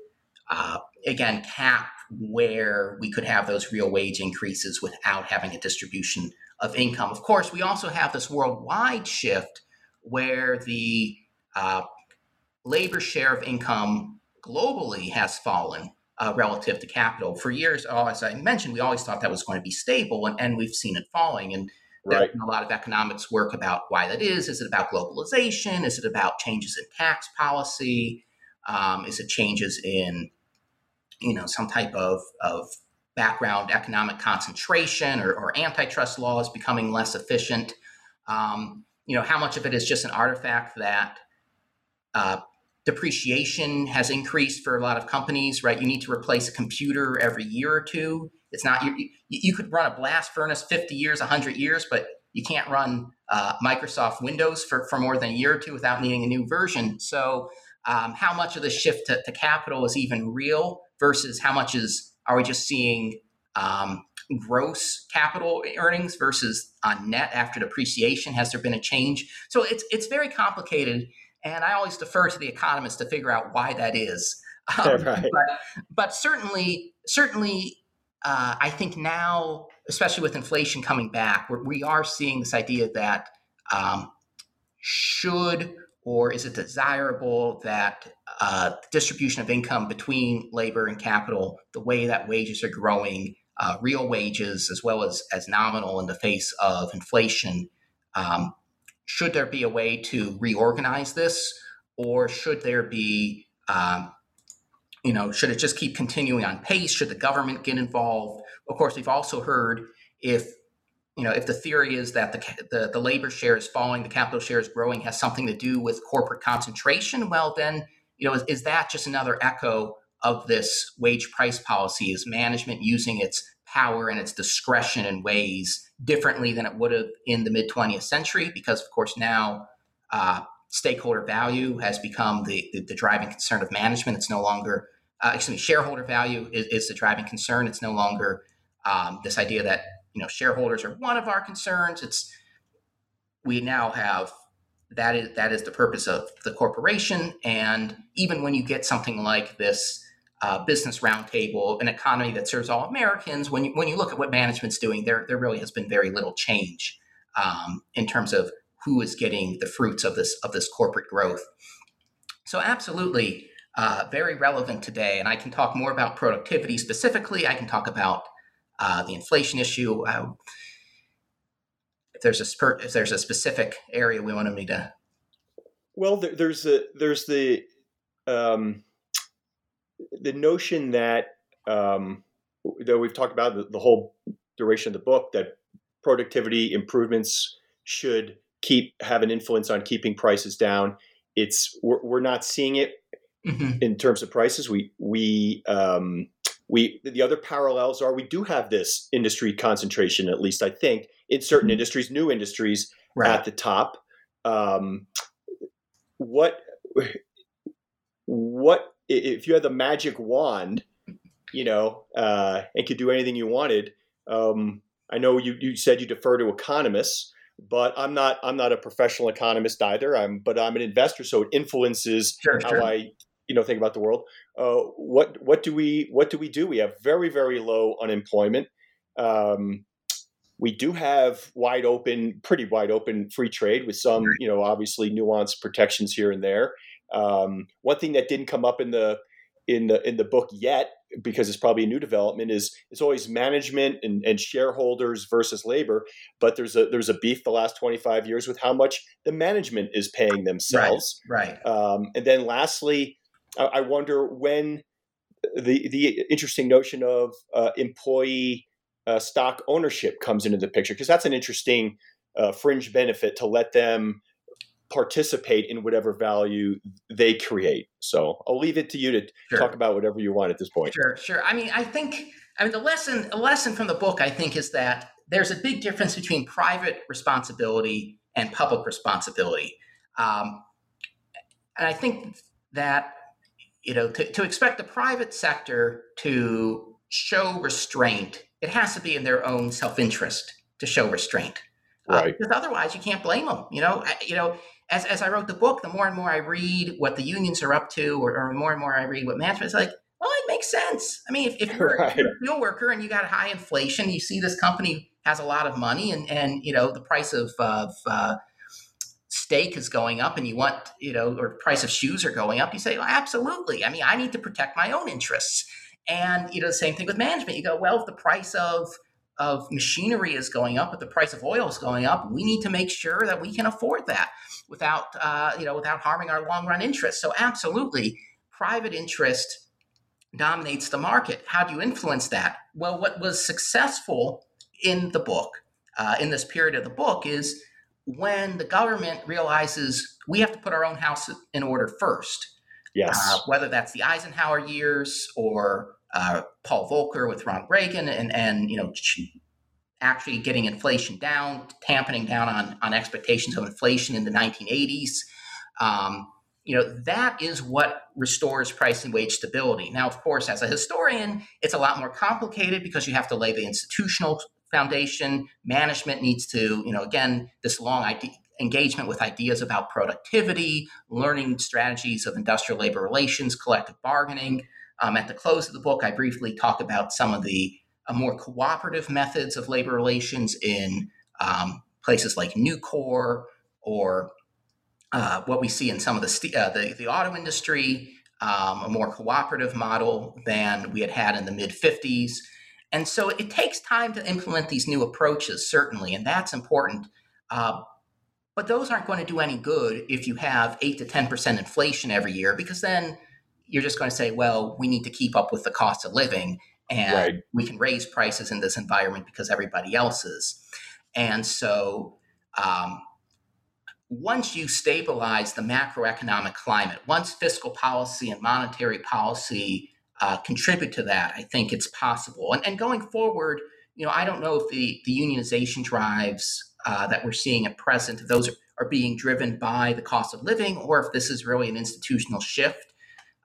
uh, again cap where we could have those real wage increases without having a distribution of income. Of course, we also have this worldwide shift where the uh, labor share of income globally has fallen uh, relative to capital. For years, oh, as I mentioned, we always thought that was going to be stable, and, and we've seen it falling. And there's right. a lot of economics work about why that is. Is it about globalization? Is it about changes in tax policy? Um, is it changes in you know some type of of background economic concentration or, or antitrust laws becoming less efficient. Um, you know how much of it is just an artifact that uh, depreciation has increased for a lot of companies, right? You need to replace a computer every year or two. It's not you. You could run a blast furnace 50 years, 100 years, but you can't run uh, Microsoft Windows for, for more than a year or two without needing a new version. So, um, how much of the shift to, to capital is even real versus how much is are we just seeing um, gross capital earnings versus on net after depreciation? Has there been a change? So it's it's very complicated, and I always defer to the economists to figure out why that is. [LAUGHS] Um, right. but, but certainly, certainly, uh, I think now, especially with inflation coming back, we're, we are seeing this idea that um, should or is it desirable that uh, distribution of income between labor and capital, the way that wages are growing, uh, real wages as well as, as nominal in the face of inflation, um, should there be a way to reorganize this, or should there be, um, you know, should it just keep continuing on pace? Should the government get involved? Of course, we've also heard if you know, if the theory is that the, the, the labor share is falling, the capital share is growing, has something to do with corporate concentration, well, then, you know, is, is that just another echo of this wage price policy? Is management using its power and its discretion in ways differently than it would have in the mid 20th century? Because, of course, now uh, stakeholder value has become the, the, the, driving concern of management. It's no longer, uh, excuse me, shareholder value is, is the driving concern. It's no longer um, this idea that you know shareholders are one of our concerns it's we now have that is that is the purpose of the corporation and even when you get something like this uh, business roundtable an economy that serves all americans when you when you look at what management's doing there there really has been very little change um, in terms of who is getting the fruits of this of this corporate growth so absolutely uh, very relevant today and i can talk more about productivity specifically i can talk about uh, the inflation issue. Uh, if there's a spurt, if there's a specific area we wanted me to. Well, there, there's a there's the um, the notion that um, that we've talked about the, the whole duration of the book that productivity improvements should keep have an influence on keeping prices down. It's we're, we're not seeing it mm-hmm. in terms of prices. We we um, we the other parallels are we do have this industry concentration, at least I think, in certain mm-hmm. industries, new industries right. at the top. Um, what what if you had the magic wand, you know, uh, and could do anything you wanted? Um, I know you, you said you defer to economists, but I'm not I'm not a professional economist either. I'm but I'm an investor, so it influences sure, how sure. I you know think about the world. Uh, what what do we what do we do? We have very very low unemployment. Um, we do have wide open, pretty wide open free trade with some, you know, obviously nuanced protections here and there. Um, one thing that didn't come up in the in the in the book yet because it's probably a new development is it's always management and, and shareholders versus labor but there's a there's a beef the last 25 years with how much the management is paying themselves right, right. Um, and then lastly I, I, wonder when the the interesting notion of uh, employee uh, stock ownership comes into the picture because that's an interesting uh, fringe benefit to let them participate in whatever value they create. So I'll leave it to you to sure. talk about whatever you want at this point. Sure, sure. I mean, I think I mean the lesson a lesson from the book I think is that there's a big difference between private responsibility and public responsibility, um, and I think that you know to, to expect the private sector to show restraint, it has to be in their own self interest to show restraint. Uh, right. Uh, because otherwise, you can't blame them. You know, you know, as, as I wrote the book, the more and more I read what the unions are up to, or, or more and more I read what management is like, well, it makes sense. I mean, if, if, you're, right. you're, a steel worker and you got high inflation, you see this company has a lot of money, and and you know the price of, of uh, steak is going up, and you want you know, or price of shoes are going up. You say, well, absolutely. I mean, I need to protect my own interests, and you know the same thing with management. You go, well, if the price of of machinery is going up, but the price of oil is going up, we need to make sure that we can afford that without uh, you know without harming our long run interests. So absolutely, private interest dominates the market. How do you influence that? Well, what was successful in the book, uh, in this period of the book, is when the government realizes we have to put our own house in order first. Yes. Uh, whether that's the Eisenhower years or uh, Paul Volcker with Ronald Reagan, and and you know actually getting inflation down, tamping down on on expectations of inflation in the 1980s. Um, you know that is what restores price and wage stability. Now, of course, as a historian, it's a lot more complicated because you have to lay the institutional foundation. Management needs to, you know, again, this long engagement with ideas about productivity, learning strategies of industrial labor relations, collective bargaining. Um, at the close of the book, I briefly talk about some of the uh, more cooperative methods of labor relations in um, places like Nucor or uh, what we see in some of the, st- uh, the, the, auto industry, um, a more cooperative model than we had had in the mid 50s. And so it takes time to implement these new approaches, certainly, and that's important. Uh, but those aren't going to do any good if you have 8 to 10% inflation every year, because then you're just going to say, well, we need to keep up with the cost of living and right. we can raise prices in this environment because everybody else is. And so um, once you stabilize the macroeconomic climate, once fiscal policy and monetary policy uh, contribute to that, I think it's possible. And, and, going forward, you know, I don't know if the, the unionization drives uh, that we're seeing at present, if those are, are being driven by the cost of living or if this is really an institutional shift.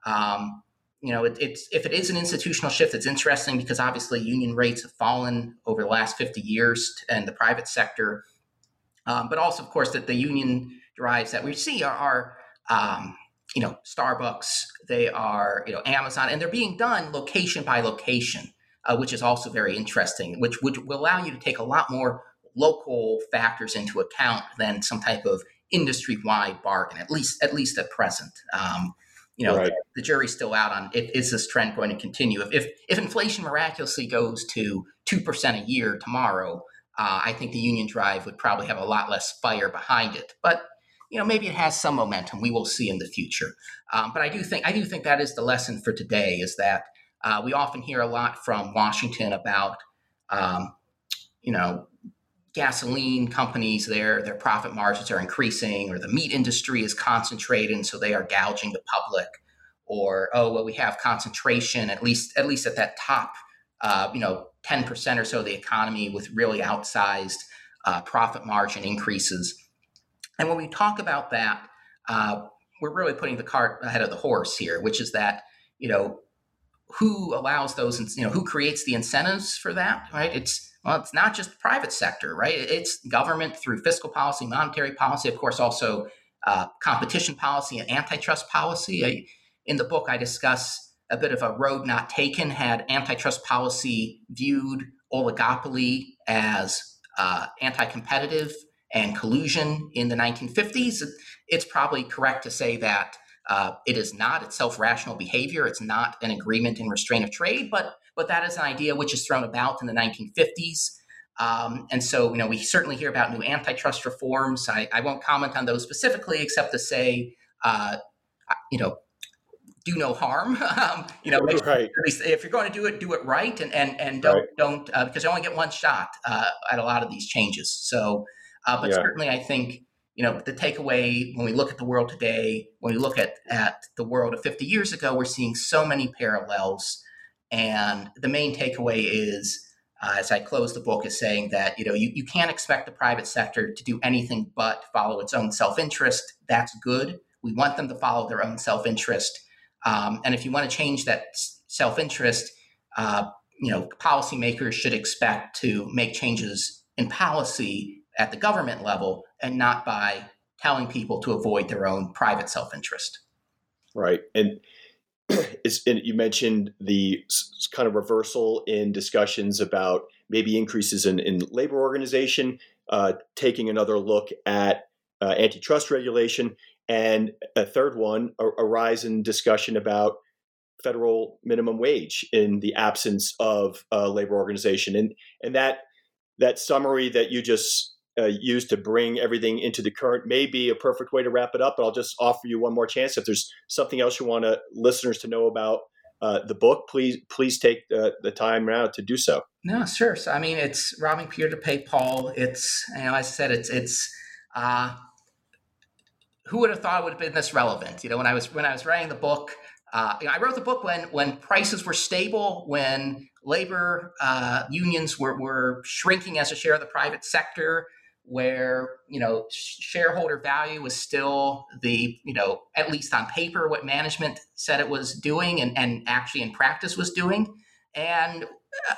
Um, you know, it, it's if it is an institutional shift, it's interesting because obviously union rates have fallen over the last 50 years and the private sector. Um, but also, of course, that the union drives that we see are, are um, you know, Starbucks, they are, you know, Amazon, and they're being done location by location, uh, which is also very interesting, which would will allow you to take a lot more local factors into account than some type of industry-wide bargain, at least at least at present. Um, you know, right. the, jury's still out on if, is this trend going to continue. If, if, if inflation miraculously goes to 2% a year tomorrow, uh, I think the union drive would probably have a lot less fire behind it. But, you know, maybe it has some momentum. We will see in the future. Um, but I do think I do think that is the lesson for today is that uh, we often hear a lot from Washington about, um, you know, gasoline companies, their their profit margins are increasing, or the meat industry is concentrating, so they are gouging the public, or oh well, we have concentration at least at least at that top, uh, you know, ten percent or so of the economy with really outsized uh, profit margin increases. And when we talk about that, uh, we're really putting the cart ahead of the horse here, which is that you know who allows those, you know, who creates the incentives for that, right? It's well, it's not just the private sector, right? It's government through fiscal policy, monetary policy, of course, also uh, competition policy and antitrust policy. I, in the book, I discuss a bit of a road not taken. Had antitrust policy viewed oligopoly as uh, anti-competitive and collusion in the 1950s, it's probably correct to say that uh, it is not. It's self-rational behavior. It's not an agreement in restraint of trade, but but that is an idea which is thrown about in the 1950s. Um, and so, you know, we certainly hear about new antitrust reforms. I, I won't comment on those specifically, except to say, uh, you know, do no harm. [LAUGHS] um, you know, right. if you're going to do it, do it right, and and and don't right. don't uh, because you only get one shot uh, at a lot of these changes. So, uh, but yeah. certainly, I think you know, the takeaway when we look at the world today, when we look at, at the world of 50 years ago, we're seeing so many parallels. And the main takeaway is, uh, as I close the book, is saying that, you know, you, you can't expect the private sector to do anything but follow its own self-interest. That's good. We want them to follow their own self-interest. Um, and if you want to change that self-interest, uh, you know, policymakers should expect to make changes in policy at the government level and not by telling people to avoid their own private self interest. Right. And, [CLEARS THROAT] is, you mentioned the kind of reversal in discussions about maybe increases in, in labor organization, uh, taking another look at uh, antitrust regulation, and a third one, a, a rise in discussion about federal minimum wage in the absence of uh, labor organization. And, and that, that summary that you just uh, used to bring everything into the current may be a perfect way to wrap it up. But I'll just offer you one more chance. If there's something else you want to, listeners to know about uh, the book, please please take the, the time now to do so. No, sure. So I mean, it's robbing Peter to pay Paul. It's you know, as I said, it's it's. Uh, who would have thought it would have been this relevant? You know, when I was when I was writing the book, uh, you know, I wrote the book when when prices were stable, when labor uh, unions were, were shrinking as a share of the private sector, where you know shareholder value was still the you know at least on paper what management said it was doing and, and actually in practice was doing. And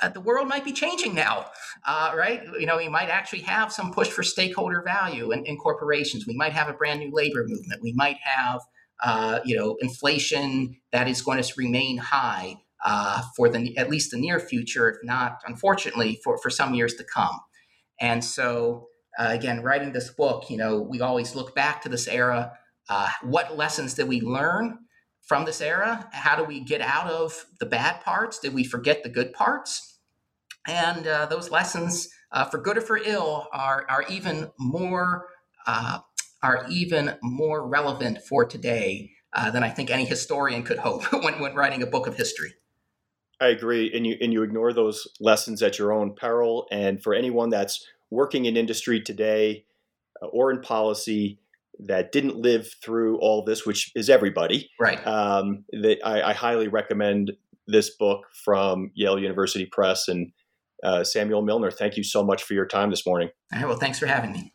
uh, the world might be changing now uh, right? You know we might actually have some push for stakeholder value in, in corporations. We might have a brand new labor movement. We might have uh, you know inflation that is going to remain high uh, for the at least the near future if not unfortunately for, for some years to come. And so uh, again, writing this book, you know, we always look back to this era. Uh, what lessons did we learn from this era? How do we get out of the bad parts? Did we forget the good parts? And uh, those lessons, uh, for good or for ill, are are even more uh, are even more relevant for today than I think any historian could hope [LAUGHS] when, when writing a book of history. I agree, and you and you ignore those lessons at your own peril. And for anyone that's working in industry today uh, or in policy that didn't live through all this, which is everybody. Right. Um, that I, I, highly recommend this book from Yale University Press and uh, Samuel Milner. Thank you so much for your time this morning. All right. Well, thanks for having me.